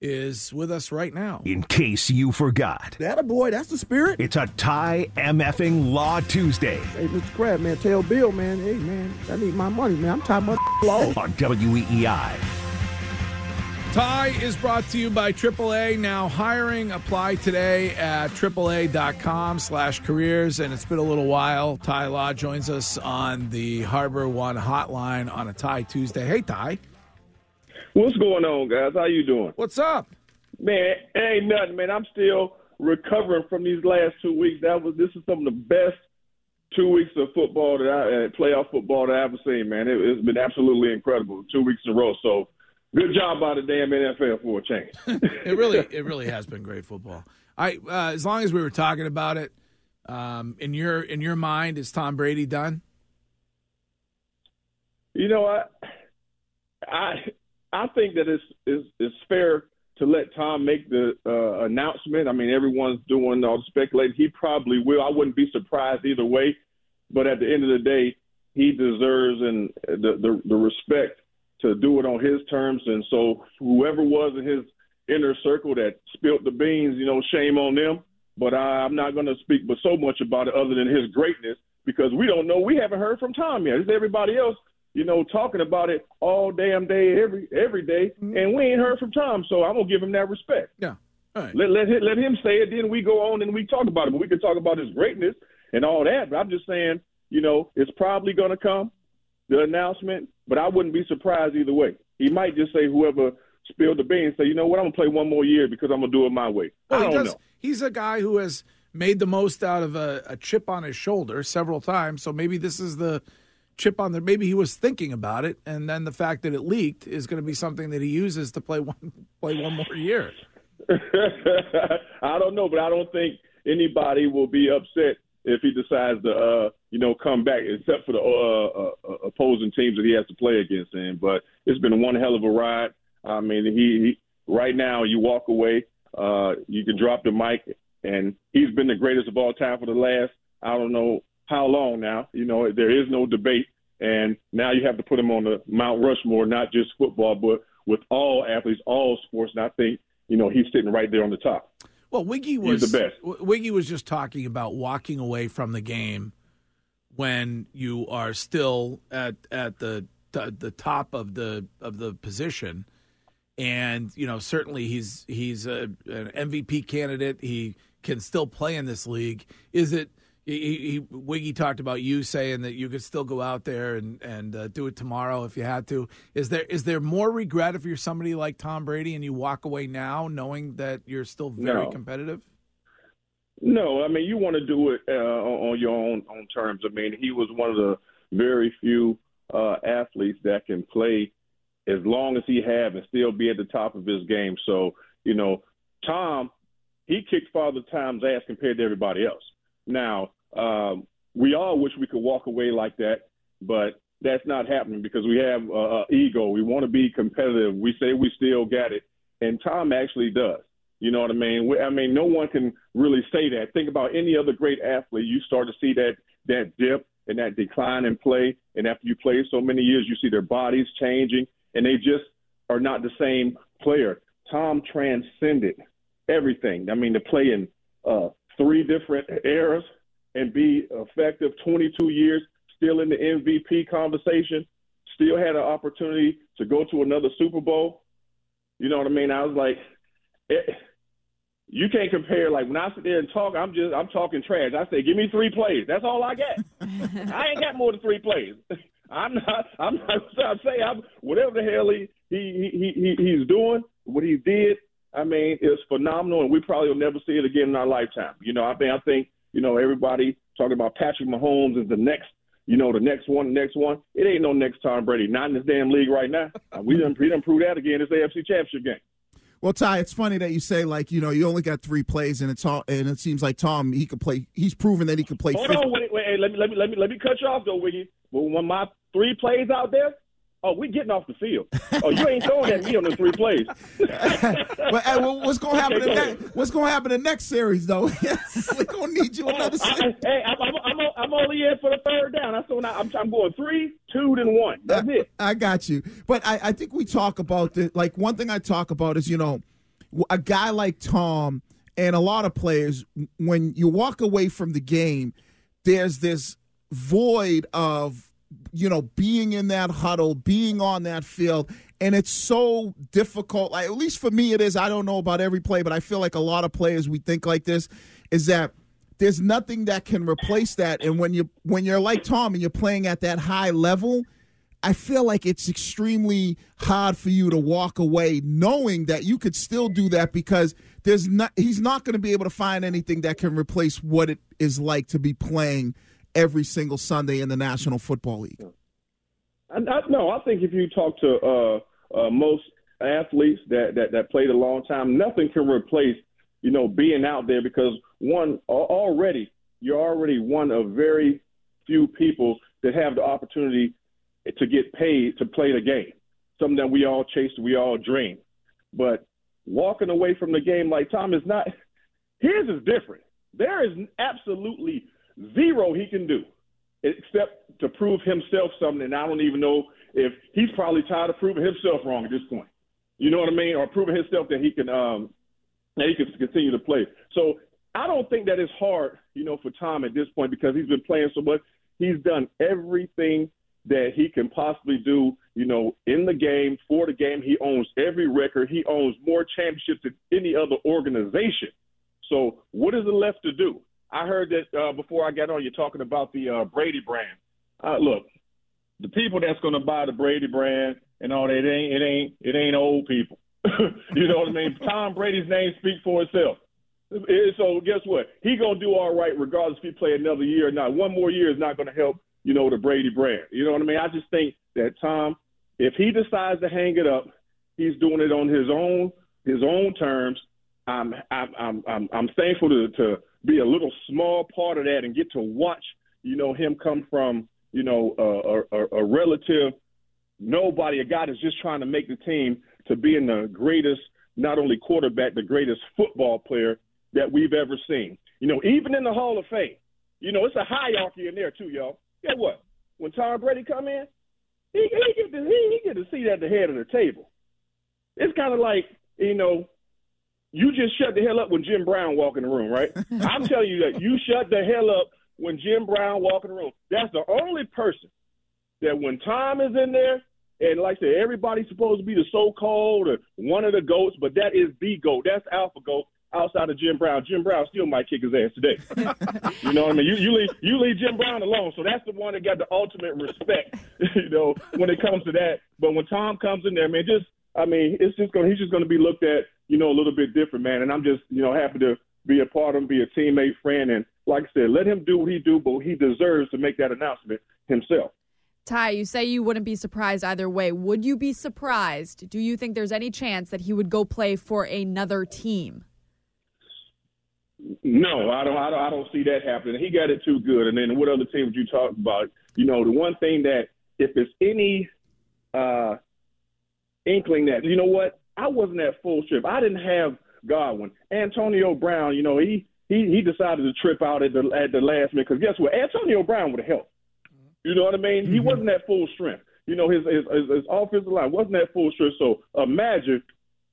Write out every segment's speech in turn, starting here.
is with us right now. In case you forgot, That a boy, that's the spirit. it's a Ty MFing Law Tuesday Hey, Mr. Kraft, man, tell Bill, man, hey, man, I need my money, man. I'm tired of my law. on E WEEI. Ty is brought to you by AAA. Now hiring, apply today at AAA.com slash careers. And it's been a little while. Ty Law joins us on the Harbor One hotline on a Ty Tuesday. Hey, Ty. What's going on, guys? How you doing? What's up? Man, ain't nothing, man. I'm still recovering from these last two weeks. That was this is some of the best two weeks of football that I uh, playoff football that I've ever seen, man. It, it's been absolutely incredible, two weeks in a row. So, good job by the damn NFL for a change. It really, it really has been great football. I, uh, as long as we were talking about it, um, in your in your mind, is Tom Brady done? You know, I I I think that it's it's, it's fair to let Tom make the uh, announcement. I mean, everyone's doing all the speculating. He probably will. I wouldn't be surprised either way. But at the end of the day, he deserves and the the, the respect to do it on his terms. And so, whoever was in his inner circle that spilt the beans, you know, shame on them. But I, I'm not going to speak but so much about it other than his greatness because we don't know. We haven't heard from Tom yet. It's everybody else you know, talking about it all damn day, every every day, mm-hmm. and we ain't heard from Tom. So I'm gonna give him that respect. Yeah. All right. Let let him, let him say it. Then we go on and we talk about it. But we can talk about his greatness and all that. But I'm just saying, you know, it's probably gonna come the announcement. But I wouldn't be surprised either way. He might just say whoever spilled the beans say, you know what, I'm gonna play one more year because I'm gonna do it my way. Well, I don't does. know. He's a guy who has made the most out of a, a chip on his shoulder several times. So maybe this is the chip on there. Maybe he was thinking about it, and then the fact that it leaked is going to be something that he uses to play one play one more year. I don't know, but I don't think anybody will be upset if he decides to, uh, you know, come back, except for the uh, uh, opposing teams that he has to play against. Him, but it's been one hell of a ride. I mean, he, he right now you walk away, uh, you can drop the mic, and he's been the greatest of all time for the last I don't know how long now. You know, there is no debate, and now you have to put him on the Mount Rushmore, not just football, but with all athletes, all sports. And I think you know he's sitting right there on the top. Well, Wiggy was He's the best. W- Wiggy was just talking about walking away from the game when you are still at at the the, the top of the of the position, and you know certainly he's he's a, an MVP candidate. He can still play in this league. Is it? He, he, Wiggy talked about you saying that you could still go out there and and uh, do it tomorrow if you had to. Is there is there more regret if you're somebody like Tom Brady and you walk away now knowing that you're still very No. competitive? No, I mean you want to do it uh, on your own own terms. I mean he was one of the very few uh, athletes that can play as long as he have and still be at the top of his game. So you know, Tom, he kicked Father Time's ass compared to everybody else. Now um, we all wish we could walk away like that, but that's not happening because we have uh, uh, ego. We want to be competitive. We say we still got it, and Tom actually does. You know what I mean? We- I mean, no one can really say that. Think about any other great athlete. You start to see that that dip and that decline in play, and after you play so many years, you see their bodies changing, and they just are not the same player. Tom transcended everything. I mean, the play in uh, three different eras and be effective 22 years, still in the MVP conversation, still had an opportunity to go to another Super Bowl. You know what I mean? I was like, it, you can't compare. Like when I sit there and talk, I'm just I'm talking trash. I say, give me three plays. That's all I got. I ain't got more than three plays. I'm not. I'm not. I say I'm whatever the hell he he he he he's doing. What he did. I mean, it's phenomenal, and we probably will never see it again in our lifetime. You know, I think I think you know everybody talking about Patrick Mahomes is the next. You know, the next one, the next one. It ain't no next Tom Brady. Not in this damn league right now. Uh, we done, we done prove that again. This AFC Championship game. Well, Ty, it's funny that you say like you know you only got three plays, and it's all, and it seems like Tom he could play. He's proven that he could play. Hold 50. on, wait, wait, hey, let me let me let me let me cut you off though, Wiggy. But when my three plays out there, oh, we're getting off the field. Oh, you ain't throwing at me on the three plays. But hey, well, what's going to happen? Okay, in go next, what's going to happen the next series though? We're going to need you another. I, series. I, hey, I'm, I'm, I'm, only in for the third down. That's when I, I'm, I'm going three, two, then one. That's uh, it. I got you. But I, I think we talk about the like one thing I talk about is you know a guy like Tom and a lot of players, when you walk away from the game, there's this void of you know being in that huddle, being on that field, and it's so difficult. Like, at least for me, it is. I don't know about every play, but I feel like a lot of players we think like this is that there's nothing that can replace that. And when you when you're like Tom and you're playing at that high level, I feel like it's extremely hard for you to walk away knowing that you could still do that because there's not he's not going to be able to find anything that can replace what it is like to be playing every single Sunday in the National Football League. I, I, no, I think if you talk to uh, uh, most athletes that, that that played a long time, nothing can replace you know being out there because one already you're already one of very few people that have the opportunity to get paid to play the game. Something that we all chase, we all dream. But walking away from the game like Tom is not. His is different. There is absolutely zero he can do except to prove himself something. And I don't even know if he's probably tired of proving himself wrong at this point. You know what I mean? Or proving himself that he can um, that he can continue to play. So I don't think that it's hard, you know, for Tom at this point because he's been playing so much. He's done everything that he can possibly do, you know, in the game, for the game. He owns every record. He owns more championships than any other organization. So what is it left to do? I heard that uh, before I got on, you're talking about the uh, Brady brand. Uh, look, the people that's going to buy the Brady brand and all that, it ain't, it ain't, it ain't old people. you know what I mean? Tom Brady's name speaks for itself. So guess what? He gonna do all right regardless if he play another year or not. One more year is not gonna help, you know, the Brady brand. You know what I mean? I just think that Tom, if he decides to hang it up, he's doing it on his own his own terms. I'm I'm I'm I'm, I'm thankful to, to be a little small part of that and get to watch, you know, him come from, you know, a, a, a relative nobody, a guy that's just trying to make the team to being the greatest, not only quarterback, the greatest football player that we've ever seen. You know, even in the Hall of Fame, you know, it's a hierarchy in there too, y'all. Guess what? When Tom Brady come in, he, he get to he, he get to seat at the head of the table. It's kind of like you know, you just shut the hell up when Jim Brown walk in the room, right? I'm telling you that you shut the hell up when Jim Brown walk in the room. That's the only person that when Tom is in there, and like I said, everybody's supposed to be the so-called or one of the goats, but that is the goat. That's alpha goat outside of Jim Brown. Jim Brown still might kick his ass today. you know what I mean? You, you leave you leave Jim Brown alone. So that's the one that got the ultimate respect. you know when it comes to that. But when Tom comes in there, man, just I mean, it's just gonna He's just going to be looked at, you know, a little bit different, man. And I'm just, you know, happy to be a part of him, be a teammate, friend, and like I said, let him do what he do, but he deserves to make that announcement himself. Ty, you say you wouldn't be surprised either way. Would you be surprised? Do you think there's any chance that he would go play for another team? No, I don't. I don't. I don't see that happening. He got it too good. And then what other team would you talk about? You know, the one thing that if there's any uh, inkling that you know what, I wasn't at full strength. I didn't have Godwin. Antonio Brown, you know, he he he decided to trip out at the at the last minute because guess what? Antonio Brown would have helped. You know what I mean? Mm-hmm. He wasn't at full strength. You know, his, his his his offensive line wasn't at full strength. So imagine,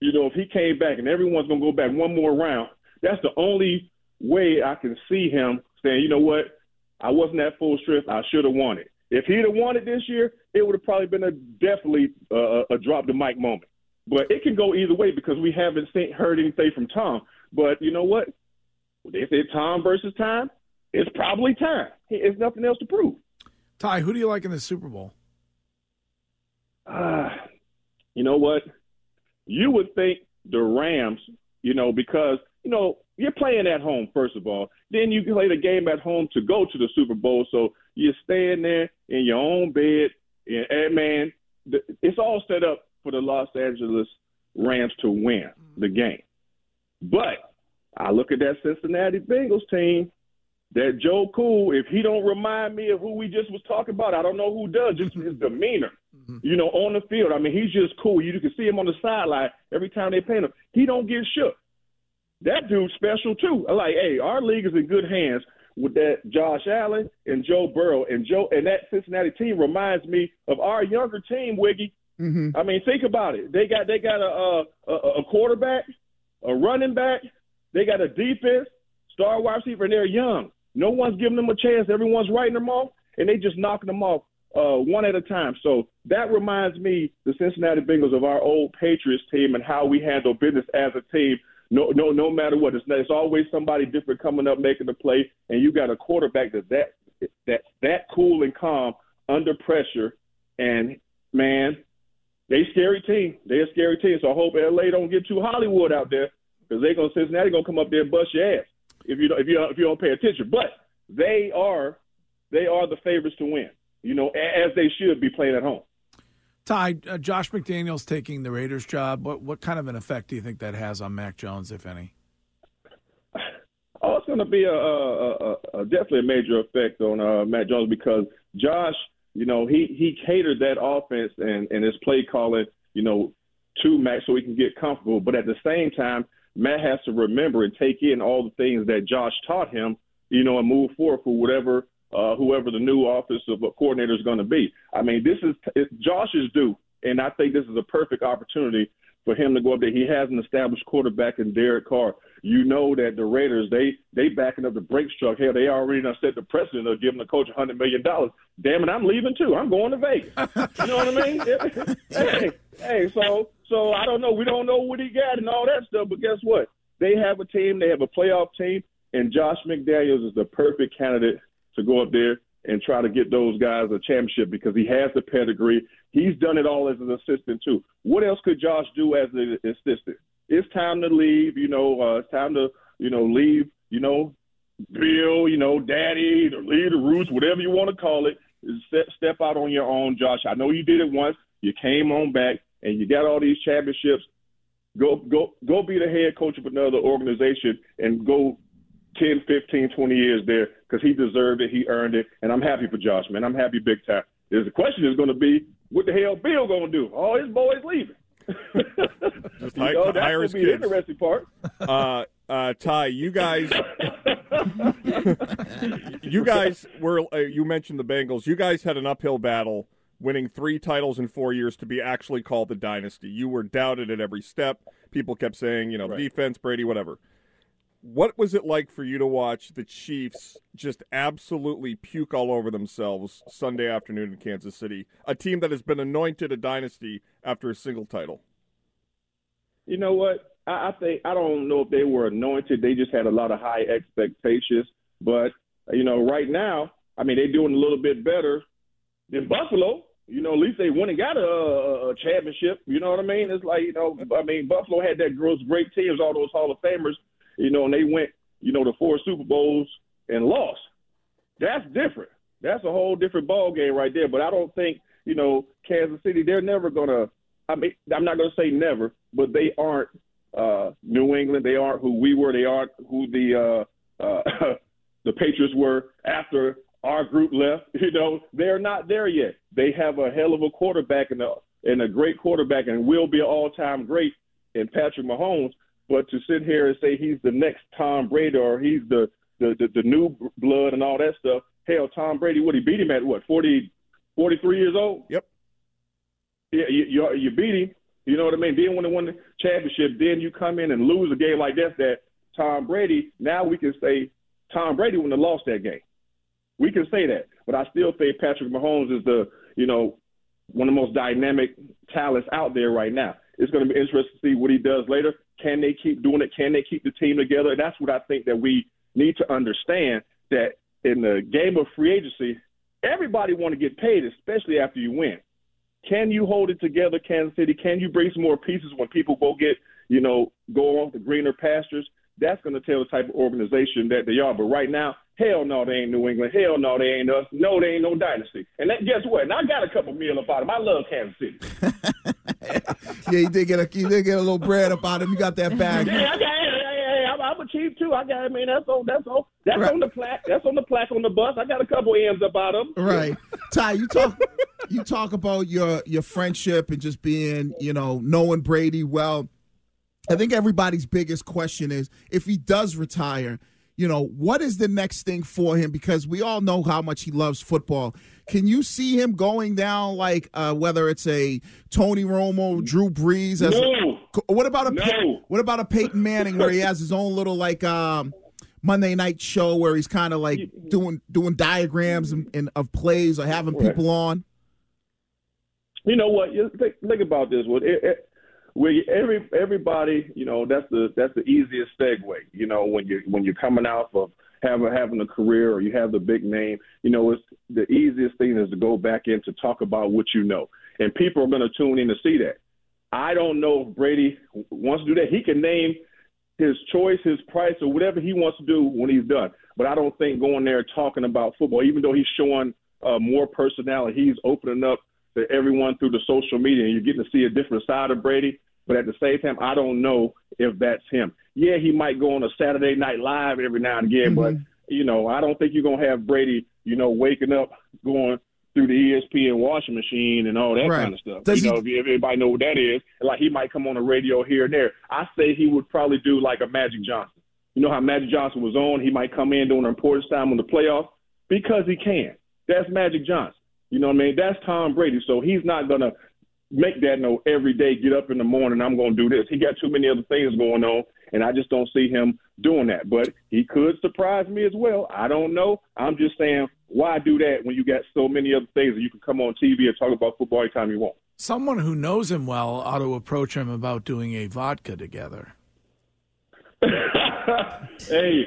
you know, if he came back and everyone's gonna go back one more round. That's the only way I can see him saying, you know what, I wasn't at full strength. I should have won it. If he'd have won it this year, it would have probably been a definitely uh, a drop the mic moment. But it can go either way because we haven't seen, heard anything from Tom. But you know what? They say Tom versus time. It's probably time. There's nothing else to prove. Ty, who do you like in the Super Bowl? Uh, you know what? You would think the Rams, you know, because, you know, you're playing at home, first of all. Then you play the game at home to go to the Super Bowl. So you're staying there in your own bed. And, man, it's all set up for the Los Angeles Rams to win the game. But I look at that Cincinnati Bengals team, that Joe Cool, if he don't remind me of who we just was talking about, I don't know who does. Just his demeanor, mm-hmm. you know, on the field. I mean, he's just cool. You, can see him on the sideline every time they paint him. He don't get shook. That dude's special too. Like, hey, our league is in good hands with that Josh Allen and Joe Burrow and Joe and that Cincinnati team reminds me of our younger team, Wiggy. Mm-hmm. I mean, think about it. They got they got a a, a quarterback a running back. They got a defense, star wide receiver, and they're young. No one's giving them a chance. Everyone's writing them off, and they just knocking them off uh, one at a time. So that reminds me, the Cincinnati Bengals, of our old Patriots team and how we handle business as a team. No, no, no matter what, it's, it's always somebody different coming up making the play, and you got a quarterback that's that that that cool and calm under pressure. And man, they scary team. They're a scary team. So I hope LA don't get too Hollywood out there because they're gonna Cincinnati gonna come up there and bust your ass if you don't if you don't, if you don't pay attention. But they are they are the favorites to win. You know, as they should be playing at home. Ty, uh, Josh McDaniels taking the Raiders job. What what kind of an effect do you think that has on Mac Jones, if any? Oh, it's going to be a, a, a, a, definitely a major effect on uh, Mac Jones because Josh, you know, he he catered that offense and and his play calling, you know, to Mac so he can get comfortable. But at the same time, Mac has to remember and take in all the things that Josh taught him, you know, and move forward for whatever uh, whoever the new office offensive coordinator is going to be. I mean, this is it's Josh's due, and I think this is a perfect opportunity for him to go up there. He has an established quarterback in Derek Carr. You know that the Raiders they they backing up the Brinks truck. Hell, they already done set the precedent of giving the coach a hundred million dollars. Damn it, I'm leaving too. I'm going to Vegas. You know what I mean? hey, hey, so so I don't know. We don't know what he got and all that stuff, but guess what? They have a team. They have a playoff team, and Josh McDaniels is the perfect candidate to go up there and try to get those guys a championship because he has the pedigree. He's done it all as an assistant too. What else could Josh do as an assistant? It's time to leave. You know, uh, it's time to you know leave. You know, Bill. You know, Daddy, or leave the roots, whatever you want to call it. Step, step out on your own, Josh. I know you did it once. You came on back and you got all these championships. Go go go be the head coach of another organization and go 10, 15, 20 years there because he deserved it. He earned it. And I'm happy for Josh, man. I'm happy big time. There's the question is going to be, what the hell Bill going to do? All his boys leaving. Just you hi- know, that's hire going his to be the kids. interesting part. Uh, uh, Ty, you guys, you guys were. Uh, you mentioned the Bengals. You guys had an uphill battle, winning three titles in four years to be actually called the dynasty. You were doubted at every step. People kept saying, you know, Right. defense, Brady, whatever. What was it like for you to watch the Chiefs just absolutely puke all over themselves Sunday afternoon in Kansas City? A team that has been anointed a dynasty after a single title. You know what? I, I think I don't know if they were anointed. They just had a lot of high expectations. But you know, right now, I mean, they're doing a little bit better than Buffalo. You know, at least they went and got a, a, championship. You know what I mean? It's like you know, I mean, Buffalo had that those great teams, all those Hall of Famers. You know, and they went, you know, to four Super Bowls and lost. That's different. That's a whole different ball game right there. But I don't think, you know, Kansas City, they're never gonna. I mean, I'm not gonna say never, but they aren't uh, New England. They aren't who we were. They aren't who the uh, uh, the Patriots were after our group left. You know, they're not there yet. They have a hell of a quarterback and a and a great quarterback, and will be an all-time great in Patrick Mahomes. But to sit here and say he's the next Tom Brady or he's the the, the, the new blood and all that stuff, hell, Tom Brady, what he beat him at what 40, 43 years old? Yep. Yeah, you, you you beat him. You know what I mean? Then when they won the championship, then you come in and lose a game like that. That Tom Brady. Now we can say Tom Brady wouldn't have lost that game. We can say that, but I still think Patrick Mahomes is the you know one of the most dynamic talents out there right now. It's going to be interesting to see what he does later. Can they keep doing it? Can they keep the team together? And that's what I think that we need to understand that in the game of free agency, everybody want to get paid, especially after you win. Can you hold it together, Kansas City? Can you bring some more pieces when people go get, you know, go on to greener pastures? That's going to tell the type of organization that they are. But right now, hell no, they ain't New England. Hell no, they ain't us. No, they ain't no dynasty. And that, guess what? And I got a couple meal about them. I love Kansas City. Yeah, you did get a you did get a little bread about him. You got that bag. Yeah, I got. Hey, hey, hey, I'm, I'm a chief too. I got. I mean, that's on. That's on. That's Right. on the plaque. That's on the plaque on the bus. I got a couple M's about them. Right. Ty, you talk you talk about your your friendship and just being, you know, knowing Brady well. I think everybody's biggest question is if he does retire, you know, what is the next thing for him? Because we all know how much he loves football. Can you see him going down like uh, whether it's a Tony Romo, Drew Brees? As No. what about a No. what about a Peyton Manning where he has his own little like um, Monday night show where he's kind of like doing doing diagrams and, and of plays or having people on? You know what? Think, think about this. What you- every everybody, you know, that's the that's the easiest segue. You know, when you when you're coming out of having having a career or you have the big name, you know, it's the easiest thing is to go back in to talk about what you know, and people are going to tune in to see that. I don't know if Brady wants to do that. He can name his choice, his price, or whatever he wants to do when he's done. But I don't think going there talking about football, even though he's showing uh, more personality, he's opening up to everyone through the social media, and you're getting to see a different side of Brady. But at the same time, I don't know if that's him. Yeah, he might go on a Saturday Night Live every now and again, but mm-hmm. you know, I don't think you're gonna have Brady, you know, waking up going through the ESPN washing machine and all that Right. kind of stuff. Does you he- know, if everybody know what that is, like he might come on the radio here and there. I say he would probably do like a Magic Johnson. You know how Magic Johnson was on? He might come in during the importance time on the playoffs because he can. That's Magic Johnson. You know what I mean? That's Tom Brady. So he's not gonna make that no every day. Get up in the morning. I'm gonna do this. He got too many other things going on, and I just don't see him doing that. But he could surprise me as well. I don't know. I'm just saying, why do that when you got so many other things that you can come on TV and talk about football anytime you want? Someone who knows him well ought to approach him about doing a vodka together. hey,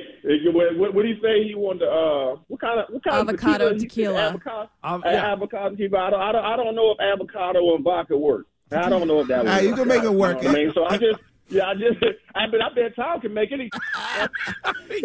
what, what, what did he say? He wanted uh, what kind of what kind Avocado of tequila? Tequila. Avocado, Um, yeah. avocado tequila. I don't, I don't, I don't know if avocado and vodka work. I don't know if that. would Ah, you can make it out, you work. know I mean, so I just. Yeah, I just, I bet, I bet Tom can make it. He,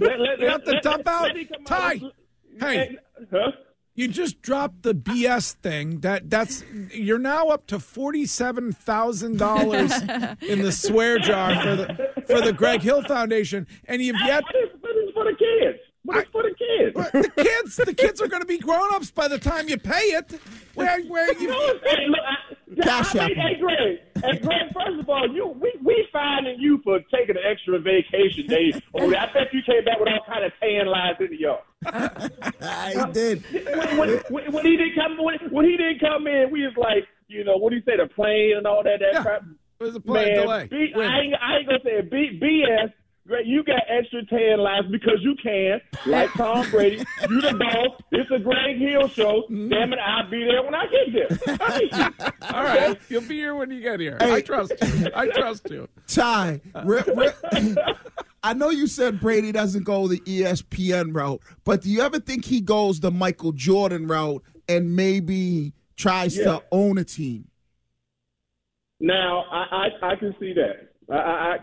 let, let, You have to let- dump let- out. let him come Ty, out. hey. huh? You just dropped the BS thing. That that's you're now up to forty seven thousand dollars in the swear jar for the for the Greg Hill Foundation, and you've yet But it's, for the kids. But it's for the kids. the kids the kids are going to be grown ups by the time you pay it. Where where You you know what I'm? Look, I, Cash I mean, App 'em. hey, Greg, hey, Greg, first of all, you we we finding you for taking an extra vacation day. Oh, I bet you came back with all kind of tan lines in the yard. I did. When, when, when, when he didn't come, when, when he didn't come in, we was like, you know, what do you say, the plane and all that, that Yeah. crap. it was a plane Man, delay. B, Win. I, ain't, I ain't gonna say. B, BS. Greg, you got extra tan lines because you can, like Tom Brady. You the boss. It's a Greg Hill show. Mm-hmm. Damn it, I'll be there when I get there. I mean, All right, you'll be here when you get here. I trust you. I trust you. Ty, re- re- I know you said Brady doesn't go the ESPN route, but do you ever think he goes the Michael Jordan route and maybe tries Yeah. to own a team? Now, I, I, I can see that. I,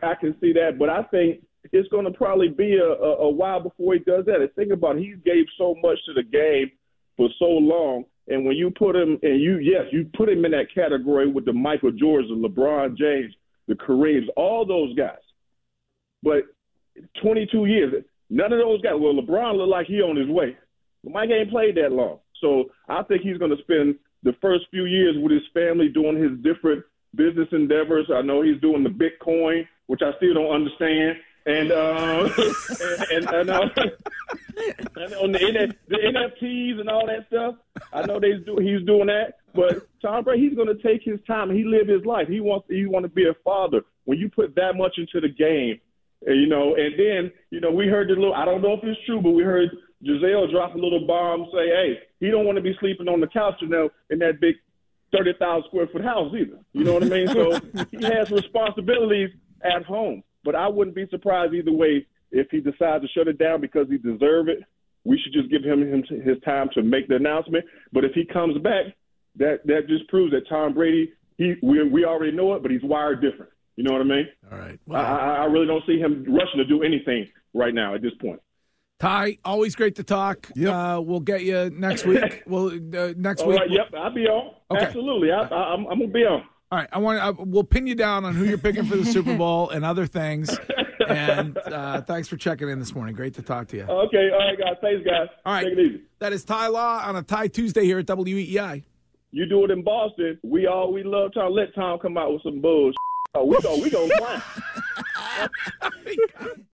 I, I can see that, but I think it's going to probably be a, a, a while before he does that. And think about it, he gave so much to the game for so long, and when you put him, and you yes, you put him in that category with the Michael Jordans, the LeBron James, the Kareems, all those guys. But 22 years, none of those guys. Well, LeBron looked like he on his way. Mike ain't played that long, so I think he's going to spend the first few years with his family doing his different business endeavors. I know he's doing the Bitcoin, which I still don't understand, and uh, and, and, uh, and on the, N- the NFTs and all that stuff. I know they do. He's doing that, but Tom Brady, he's going to take his time. He live his life. He wants. He want to be a father. When you put that much into the game, you know, and then you know, we heard the little. I don't know if it's true, but we heard Gisele drop a little bomb, say, "Hey, he don't want to be sleeping on the couch, you know, in that big thirty thousand square foot house either. You know what I mean? So he has responsibilities at home. But I wouldn't be surprised either way if he decides to shut it down because he deserve it. We should just give him, him his time to make the announcement. But if he comes back, that that just proves that Tom Brady, he we we already know it, but he's wired different. You know what I mean? All right. I, Well, I I really don't see him rushing to do anything right now at this point. Ty, always great to talk. Uh, we'll get you next week. We'll uh, next All week. right, yep, I'll be on. Okay. Absolutely, I, I, I'm, I'm gonna be on. All right, I want. I, we'll pin you down on who you're picking for the Super Bowl and other things. And uh, thanks for checking in this morning. Great to talk to you. Okay, all right, guys. Thanks, guys. All right, take it easy. that is Ty Law on a Ty Tuesday here at WEEI. You do it in Boston. We all we love Tom. Let Tom come out with some bullshit. Oh, we go, we go clown.